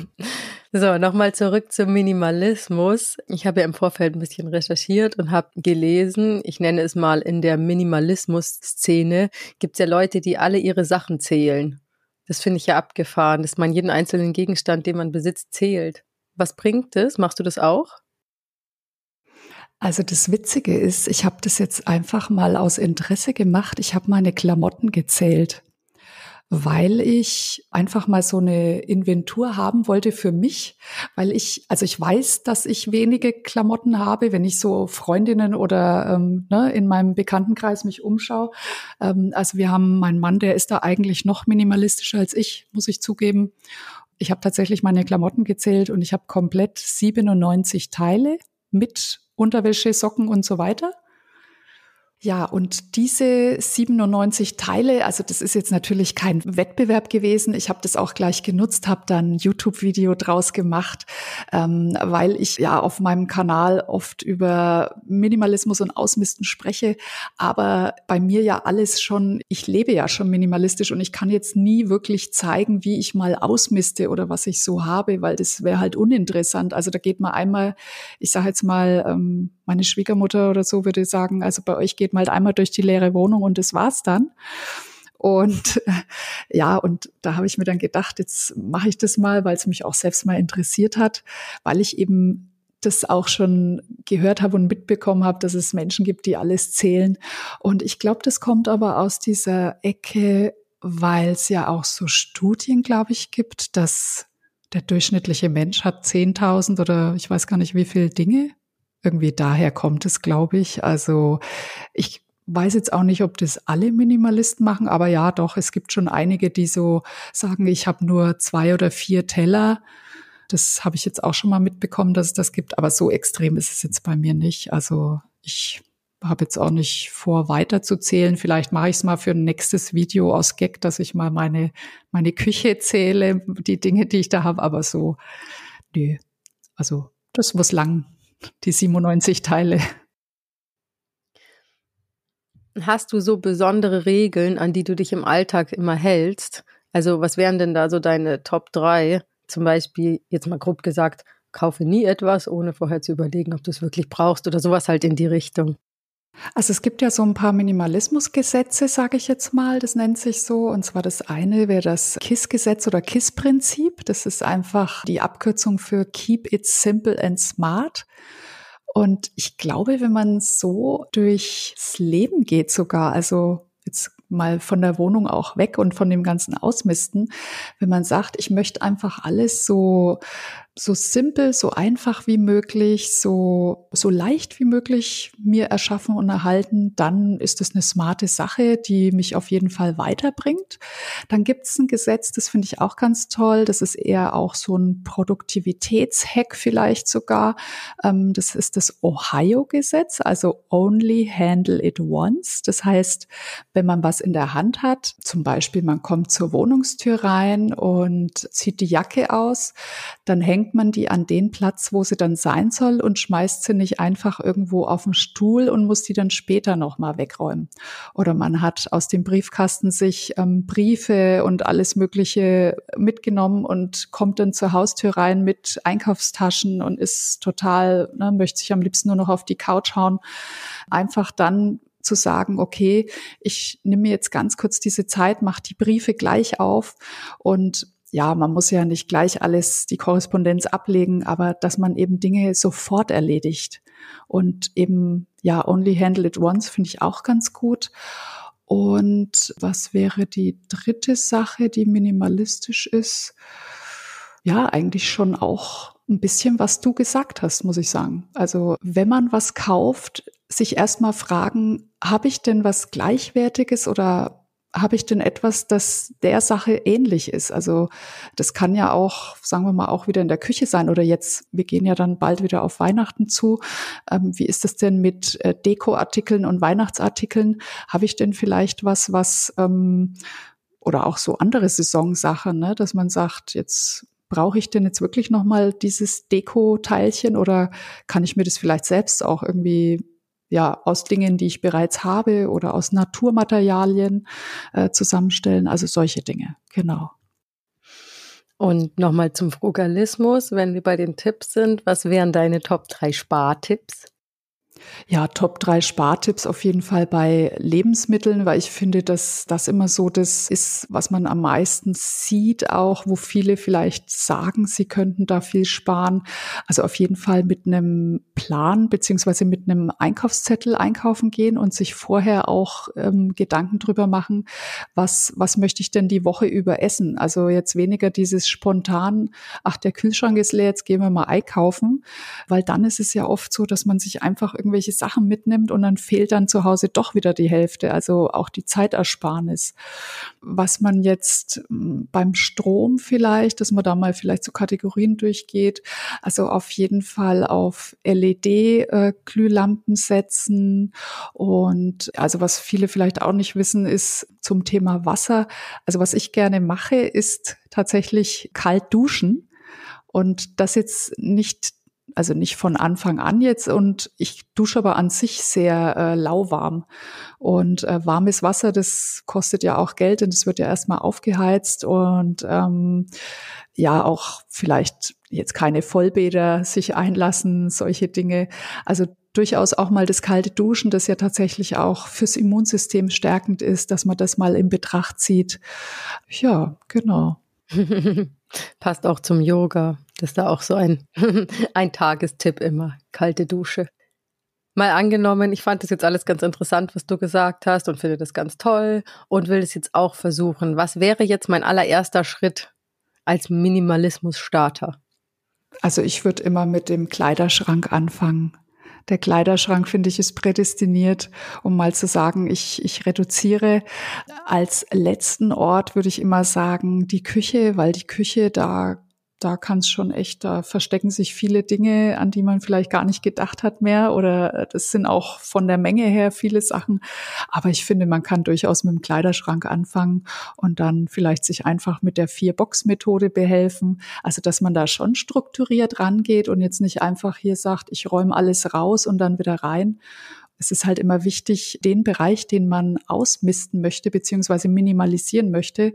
So, nochmal zurück zum Minimalismus. Ich habe ja im Vorfeld ein bisschen recherchiert und habe gelesen, ich nenne es mal in der Minimalismus-Szene, gibt es ja Leute, die alle ihre Sachen zählen. Das finde ich ja abgefahren, dass man jeden einzelnen Gegenstand, den man besitzt, zählt. Was bringt das? Machst du das auch? Also das Witzige ist, ich habe das jetzt einfach mal aus Interesse gemacht. Ich habe meine Klamotten gezählt weil ich einfach mal so eine Inventur haben wollte für mich, weil ich, also ich weiß, dass ich wenige Klamotten habe, wenn ich so Freundinnen oder ähm, ne, in meinem Bekanntenkreis mich umschaue. Ähm, also wir haben meinen Mann, der ist da eigentlich noch minimalistischer als ich, muss ich zugeben. Ich habe tatsächlich meine Klamotten gezählt und ich habe komplett 97 Teile mit Unterwäsche, Socken und so weiter. Ja, und diese 97 Teile, also das ist jetzt natürlich kein Wettbewerb gewesen. Ich habe das auch gleich genutzt, habe dann YouTube-Video draus gemacht, ähm, weil ich ja auf meinem Kanal oft über Minimalismus und Ausmisten spreche. Aber bei mir ja alles schon, ich lebe ja schon minimalistisch und ich kann jetzt nie wirklich zeigen, wie ich mal ausmiste oder was ich so habe, weil das wäre halt uninteressant. Also da geht man einmal, ich sage jetzt mal, ähm, meine Schwiegermutter oder so würde sagen, also bei euch geht mal einmal durch die leere Wohnung und das war's dann. Und *laughs* ja, und da habe ich mir dann gedacht, jetzt mache ich das mal, weil es mich auch selbst mal interessiert hat, weil ich eben das auch schon gehört habe und mitbekommen habe, dass es Menschen gibt, die alles zählen. Und ich glaube, das kommt aber aus dieser Ecke, weil es ja auch so Studien, glaube ich, gibt, dass der durchschnittliche Mensch hat 10.000 oder ich weiß gar nicht wie viele Dinge. Irgendwie daher kommt es, glaube ich. Also ich weiß jetzt auch nicht, ob das alle Minimalisten machen, aber ja, doch, es gibt schon einige, die so sagen, ich habe nur zwei oder vier Teller das habe ich jetzt auch schon mal mitbekommen, dass es das gibt, aber so extrem ist es jetzt bei mir nicht. Also ich habe jetzt auch nicht vor, weiterzuzählen. Vielleicht mache ich es mal für ein nächstes Video aus Gag, dass ich mal meine, meine Küche zähle, die Dinge, die ich da habe, aber so, nö. Also das muss lang, die 97 Teile. Hast du so besondere Regeln, an die du dich im Alltag immer hältst? Also was wären denn da so deine Top 3? zum Beispiel, jetzt mal grob gesagt, kaufe nie etwas, ohne vorher zu überlegen, ob du es wirklich brauchst oder sowas halt in die Richtung. Also es gibt ja so ein paar Minimalismusgesetze, sage ich jetzt mal, das nennt sich so. Und zwar das eine wäre das KISS-Gesetz oder KISS-Prinzip. Das ist einfach die Abkürzung für Keep It Simple and Smart. Und ich glaube, wenn man so durchs Leben geht sogar, also jetzt mal von der Wohnung auch weg und von dem ganzen Ausmisten, wenn man sagt, ich möchte einfach alles so so simpel, so einfach wie möglich, so, so leicht wie möglich mir erschaffen und erhalten, dann ist es eine smarte Sache, die mich auf jeden Fall weiterbringt. Dann gibt es ein Gesetz, das finde ich auch ganz toll. Das ist eher auch so ein Produktivitätshack vielleicht sogar. Ähm, das ist das Ohio-Gesetz, also Only Handle It Once. Das heißt, wenn man was in der Hand hat, zum Beispiel man kommt zur Wohnungstür rein und zieht die Jacke aus, dann hängt hängt man die an den Platz, wo sie dann sein soll und schmeißt sie nicht einfach irgendwo auf den Stuhl und muss die dann später nochmal wegräumen. Oder man hat aus dem Briefkasten sich ähm, Briefe und alles Mögliche mitgenommen und kommt dann zur Haustür rein mit Einkaufstaschen und ist total, ne, möchte sich am liebsten nur noch auf die Couch hauen. Einfach dann zu sagen, okay, ich nehme mir jetzt ganz kurz diese Zeit, mache die Briefe gleich auf und ja, man muss ja nicht gleich alles, die Korrespondenz ablegen, aber dass man eben Dinge sofort erledigt. Und eben, ja, only handle it once finde ich auch ganz gut. Und was wäre die dritte Sache, die minimalistisch ist? Ja, eigentlich schon auch ein bisschen, was du gesagt hast, muss ich sagen. Also wenn man was kauft, sich erstmal fragen, habe ich denn was Gleichwertiges oder habe ich denn etwas, das der Sache ähnlich ist? Also das kann ja auch, sagen wir mal, auch wieder in der Küche sein oder jetzt, wir gehen ja dann bald wieder auf Weihnachten zu. Ähm, wie ist das denn mit äh, Dekoartikeln und Weihnachtsartikeln? Habe ich denn vielleicht was, was ähm, oder auch so andere Saisonsachen, ne, dass man sagt, jetzt brauche ich denn jetzt wirklich noch mal dieses Deko-Teilchen oder kann ich mir das vielleicht selbst auch irgendwie ja, aus Dingen, die ich bereits habe oder aus Naturmaterialien äh, zusammenstellen. Also solche Dinge, genau. Und nochmal zum Frugalismus, wenn wir bei den Tipps sind, was wären deine Top 3 Spartipps? Ja, Top 3 Spartipps auf jeden Fall bei Lebensmitteln, weil ich finde, dass das immer so das ist, was man am meisten sieht, auch wo viele vielleicht sagen, sie könnten da viel sparen. Also auf jeden Fall mit einem Plan beziehungsweise mit einem Einkaufszettel einkaufen gehen und sich vorher auch ähm, Gedanken drüber machen, was, was möchte ich denn die Woche über essen? Also jetzt weniger dieses spontan, ach, der Kühlschrank ist leer, jetzt gehen wir mal einkaufen, weil dann ist es ja oft so, dass man sich einfach irgendwie irgendwelche Sachen mitnimmt und dann fehlt dann zu Hause doch wieder die Hälfte, also auch die Zeitersparnis. Was man jetzt hm, beim Strom vielleicht, dass man da mal vielleicht so Kategorien durchgeht, also auf jeden Fall auf LED-Glühlampen setzen und also was viele vielleicht auch nicht wissen, ist zum Thema Wasser. Also was ich gerne mache, ist tatsächlich kalt duschen und das jetzt nicht Also nicht von Anfang an jetzt und ich dusche aber an sich sehr äh, lauwarm. Und äh, warmes Wasser, das kostet ja auch Geld und es wird ja erstmal aufgeheizt und ähm, ja auch vielleicht jetzt keine Vollbäder sich einlassen, solche Dinge. Also durchaus auch mal das kalte Duschen, das ja tatsächlich auch fürs Immunsystem stärkend ist, dass man das mal in Betracht zieht. Ja, genau. *laughs* Passt auch zum Yoga. Das ist da auch so ein, *laughs* ein Tagestipp immer. Kalte Dusche. Mal angenommen, ich fand das jetzt alles ganz interessant, was du gesagt hast und finde das ganz toll und will das jetzt auch versuchen. Was wäre jetzt mein allererster Schritt als Minimalismus-Starter? Also ich würde immer mit dem Kleiderschrank anfangen. Der Kleiderschrank, finde ich, ist prädestiniert, um mal zu sagen, ich, ich reduziere. Als letzten Ort würde ich immer sagen, die Küche, weil die Küche, da da kann es schon echt, da verstecken sich viele Dinge, an die man vielleicht gar nicht gedacht hat mehr. Oder äh, das sind auch von der Menge her viele Sachen. Aber ich finde, man kann durchaus mit dem Kleiderschrank anfangen und dann vielleicht sich einfach mit der Vier-Box-Methode behelfen. Also, dass man da schon strukturiert rangeht und jetzt nicht einfach hier sagt, ich räume alles raus und dann wieder rein. Es ist halt immer wichtig, den Bereich, den man ausmisten möchte, beziehungsweise minimalisieren möchte,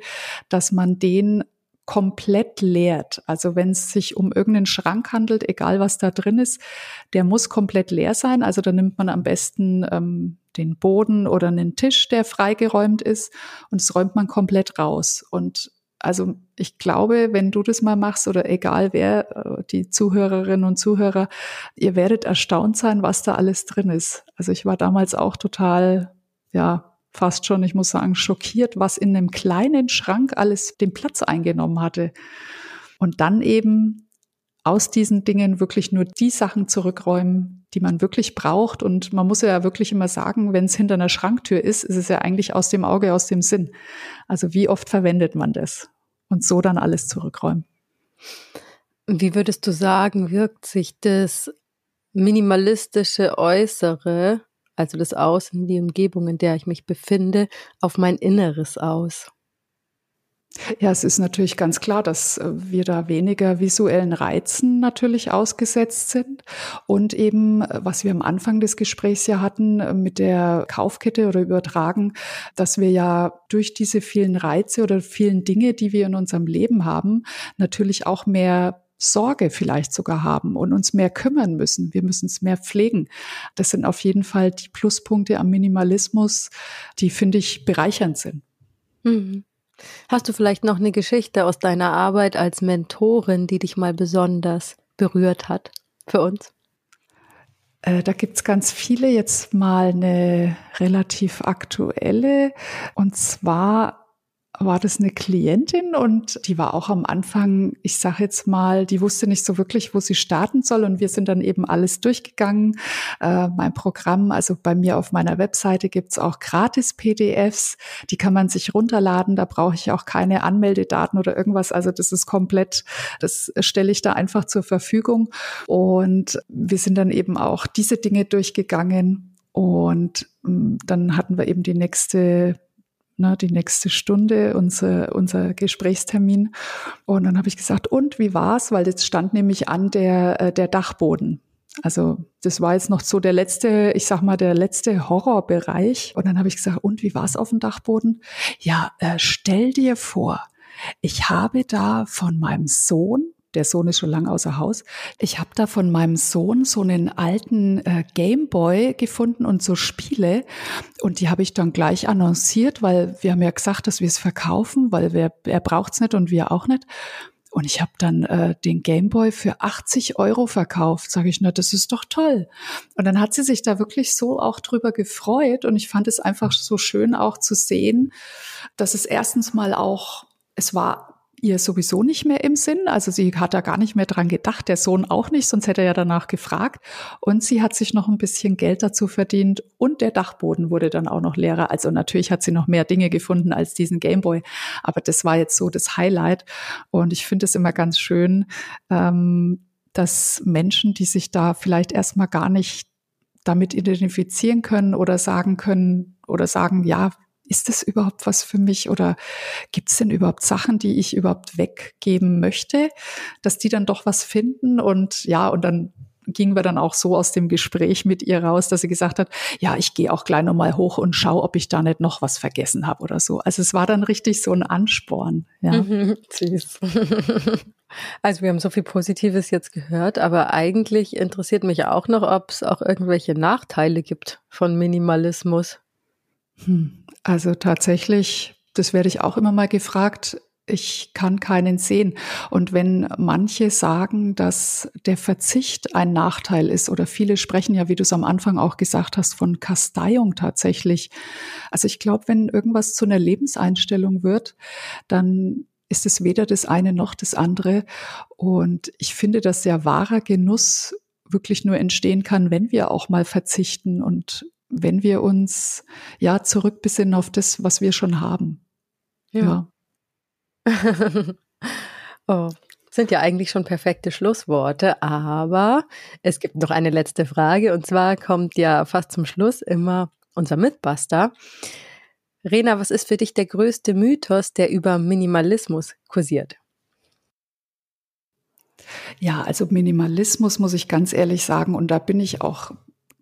dass man den komplett leert. Also wenn es sich um irgendeinen Schrank handelt, egal was da drin ist, der muss komplett leer sein. Also da nimmt man am besten ähm, den Boden oder einen Tisch, der freigeräumt ist, und es räumt man komplett raus. Und also ich glaube, wenn du das mal machst oder egal wer, äh, die Zuhörerinnen und Zuhörer, ihr werdet erstaunt sein, was da alles drin ist. Also ich war damals auch total, ja, fast schon, ich muss sagen, schockiert, was in einem kleinen Schrank alles den Platz eingenommen hatte. Und dann eben aus diesen Dingen wirklich nur die Sachen zurückräumen, die man wirklich braucht. Und man muss ja wirklich immer sagen, wenn es hinter einer Schranktür ist, ist es ja eigentlich aus dem Auge, aus dem Sinn. Also wie oft verwendet man das? Und so dann alles zurückräumen. Wie würdest du sagen, wirkt sich das minimalistische Äußere also das Außen, die Umgebung, in der ich mich befinde, auf mein Inneres aus? Ja, es ist natürlich ganz klar, dass äh, wir da weniger visuellen Reizen natürlich ausgesetzt sind. Und eben, äh, was wir am Anfang des Gesprächs ja hatten äh, mit der Kaufkette oder übertragen, dass wir ja durch diese vielen Reize oder vielen Dinge, die wir in unserem Leben haben, natürlich auch mehr Sorge vielleicht sogar haben und uns mehr kümmern müssen. Wir müssen es mehr pflegen. Das sind auf jeden Fall die Pluspunkte am Minimalismus, die, finde ich, bereichernd sind. Mhm. Hast du vielleicht noch eine Geschichte aus deiner Arbeit als Mentorin, die dich mal besonders berührt hat für uns? Äh, da gibt's ganz viele. Jetzt mal eine relativ aktuelle. Und zwar war das eine Klientin? Und die war auch am Anfang, ich sage jetzt mal, die wusste nicht so wirklich, wo sie starten soll. Und wir sind dann eben alles durchgegangen. Äh, mein Programm, also bei mir auf meiner Webseite gibt's auch gratis PDFs, die kann man sich runterladen, da brauche ich auch keine Anmeldedaten oder irgendwas, also das ist komplett, das stelle ich da einfach zur Verfügung. Und wir sind dann eben auch diese Dinge durchgegangen. Und mm, dann hatten wir eben die nächste ne, die nächste Stunde, unser, unser Gesprächstermin. Und dann habe ich gesagt, und wie war's? Weil jetzt stand nämlich an der, äh, der Dachboden. Also das war jetzt noch so der letzte, ich sag mal, der letzte Horrorbereich. Und dann habe ich gesagt, und wie war's auf dem Dachboden? Ja, äh, stell dir vor, ich habe da von meinem Sohn der Sohn ist schon lange außer Haus. Ich habe da von meinem Sohn so einen alten äh, Gameboy gefunden und so Spiele. Und die habe ich dann gleich annonciert, weil wir haben ja gesagt, dass wir es verkaufen, weil wer, er es nicht und wir auch nicht. Und ich habe dann äh, den Gameboy für 80 Euro verkauft. Sage ich, na, das ist doch toll. Und dann hat sie sich da wirklich so auch drüber gefreut. Und ich fand es einfach so schön auch zu sehen, dass es erstens mal auch, es war ihr sowieso nicht mehr im Sinn. Also sie hat da gar nicht mehr dran gedacht, der Sohn auch nicht, sonst hätte er ja danach gefragt. Und sie hat sich noch ein bisschen Geld dazu verdient und der Dachboden wurde dann auch noch leerer. Also natürlich hat sie noch mehr Dinge gefunden als diesen Gameboy, aber das war jetzt so das Highlight. Und ich finde es immer ganz schön, ähm, dass Menschen, die sich da vielleicht erstmal gar nicht damit identifizieren können oder sagen können oder sagen, ja, ist das überhaupt was für mich oder gibt es denn überhaupt Sachen, die ich überhaupt weggeben möchte, dass die dann doch was finden und ja, und dann gingen wir dann auch so aus dem Gespräch mit ihr raus, dass sie gesagt hat, ja, ich gehe auch gleich nochmal hoch und schaue, ob ich da nicht noch was vergessen habe oder so. Also es war dann richtig so ein Ansporn. Ja. Mhm, süß. *laughs* Also wir haben so viel Positives jetzt gehört, aber eigentlich interessiert mich auch noch, ob es auch irgendwelche Nachteile gibt von Minimalismus. Hm. Also tatsächlich, das werde ich auch immer mal gefragt, ich kann keinen sehen. Und wenn manche sagen, dass der Verzicht ein Nachteil ist, oder viele sprechen ja, wie du es am Anfang auch gesagt hast, von Kasteiung tatsächlich. Also ich glaube, wenn irgendwas zu einer Lebenseinstellung wird, dann ist es weder das eine noch das andere. Und ich finde, dass der wahrer Genuss wirklich nur entstehen kann, wenn wir auch mal verzichten und wenn wir uns ja zurückbesinnen auf das, was wir schon haben. Ja. ja. *laughs* oh, sind ja eigentlich schon perfekte Schlussworte, aber es gibt noch eine letzte Frage und zwar kommt ja fast zum Schluss immer unser Mitbuster. Rena, was ist für dich der größte Mythos, der über Minimalismus kursiert? Ja, also Minimalismus muss ich ganz ehrlich sagen, und da bin ich auch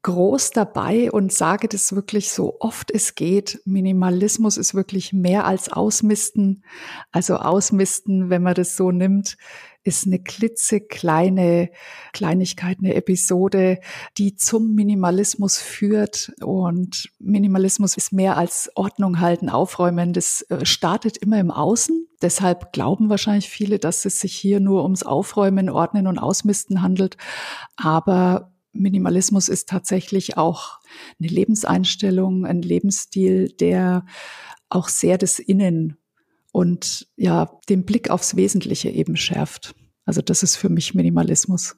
groß dabei und sage das wirklich so oft es geht. Minimalismus ist wirklich mehr als Ausmisten. Also Ausmisten, wenn man das so nimmt, ist eine klitzekleine Kleinigkeit, eine Episode, die zum Minimalismus führt. Und Minimalismus ist mehr als Ordnung halten, aufräumen. Das äh, startet immer im Außen. Deshalb glauben wahrscheinlich viele, dass es sich hier nur ums Aufräumen, Ordnen und Ausmisten handelt. Aber Minimalismus ist tatsächlich auch eine Lebenseinstellung, ein Lebensstil, der auch sehr das Innen und ja, den Blick aufs Wesentliche eben schärft. Also das ist für mich Minimalismus.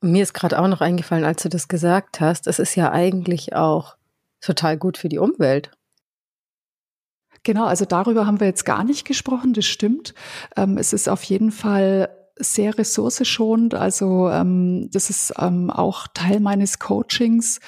Mir ist gerade auch noch eingefallen, als du das gesagt hast, es ist ja eigentlich auch total gut für die Umwelt. Genau, also darüber haben wir jetzt gar nicht gesprochen, das stimmt. Ähm, es ist auf jeden Fall sehr ressourceschonend. Also ähm, das ist ähm, auch Teil meines Coachings,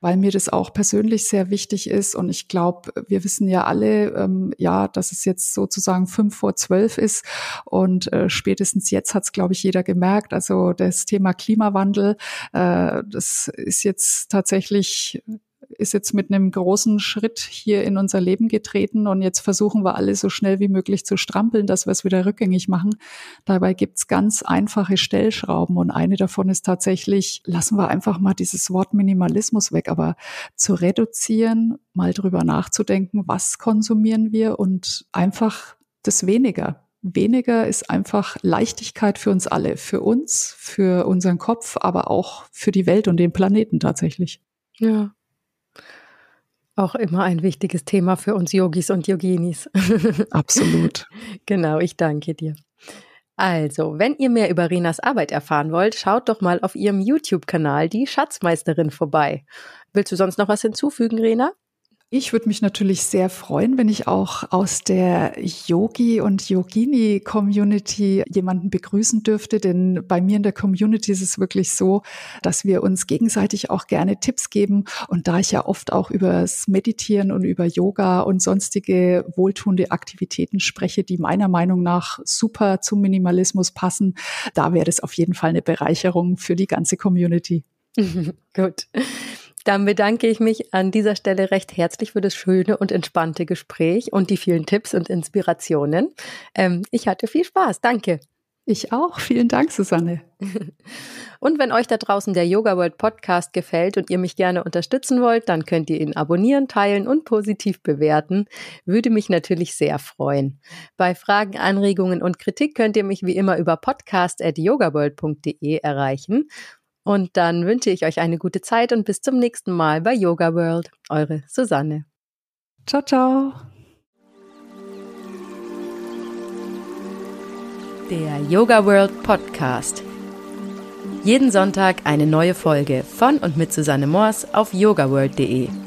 weil mir das auch persönlich sehr wichtig ist. Und ich glaube, wir wissen ja alle, ähm, ja, dass es jetzt sozusagen fünf vor zwölf ist. Und äh, spätestens jetzt hat es, glaube ich, jeder gemerkt. Also das Thema Klimawandel, äh, das ist jetzt tatsächlich ist jetzt mit einem großen Schritt hier in unser Leben getreten und jetzt versuchen wir alle so schnell wie möglich zu strampeln, dass wir es wieder rückgängig machen. Dabei gibt's ganz einfache Stellschrauben und eine davon ist tatsächlich, lassen wir einfach mal dieses Wort Minimalismus weg, aber zu reduzieren, mal drüber nachzudenken, was konsumieren wir und einfach das weniger. Weniger ist einfach Leichtigkeit für uns alle, für uns, für unseren Kopf, aber auch für die Welt und den Planeten tatsächlich. Ja, auch immer ein wichtiges Thema für uns Yogis und Yoginis. *laughs* Absolut. genau, ich danke dir. Also, wenn ihr mehr über Renas Arbeit erfahren wollt, schaut doch mal auf ihrem YouTube-Kanal die Schatzmeisterin vorbei. Willst du sonst noch was hinzufügen, Rena? Ich würde mich natürlich sehr freuen, wenn ich auch aus der Yogi- und Yogini-Community jemanden begrüßen dürfte, denn bei mir in der Community ist es wirklich so, dass wir uns gegenseitig auch gerne Tipps geben. Und da ich ja oft auch übers Meditieren und über Yoga und sonstige wohltuende Aktivitäten spreche, die meiner Meinung nach super zum Minimalismus passen, da wäre es auf jeden Fall eine Bereicherung für die ganze Community. *laughs* Gut. Dann bedanke ich mich an dieser Stelle recht herzlich für das schöne und entspannte Gespräch und die vielen Tipps und Inspirationen. Ähm, ich hatte viel Spaß. Danke. Ich auch. Vielen Dank, Susanne. *laughs* Und wenn euch da draußen der Yoga World Podcast gefällt und ihr mich gerne unterstützen wollt, dann könnt ihr ihn abonnieren, teilen und positiv bewerten. Würde mich natürlich sehr freuen. Bei Fragen, Anregungen und Kritik könnt ihr mich wie immer über podcast.yogaworld.de erreichen. Und dann wünsche ich euch eine gute Zeit und bis zum nächsten Mal bei Yoga World. Eure Susanne. Ciao, ciao. Der Yoga World Podcast. Jeden Sonntag eine neue Folge von und mit Susanne Moors auf yogaworld.de.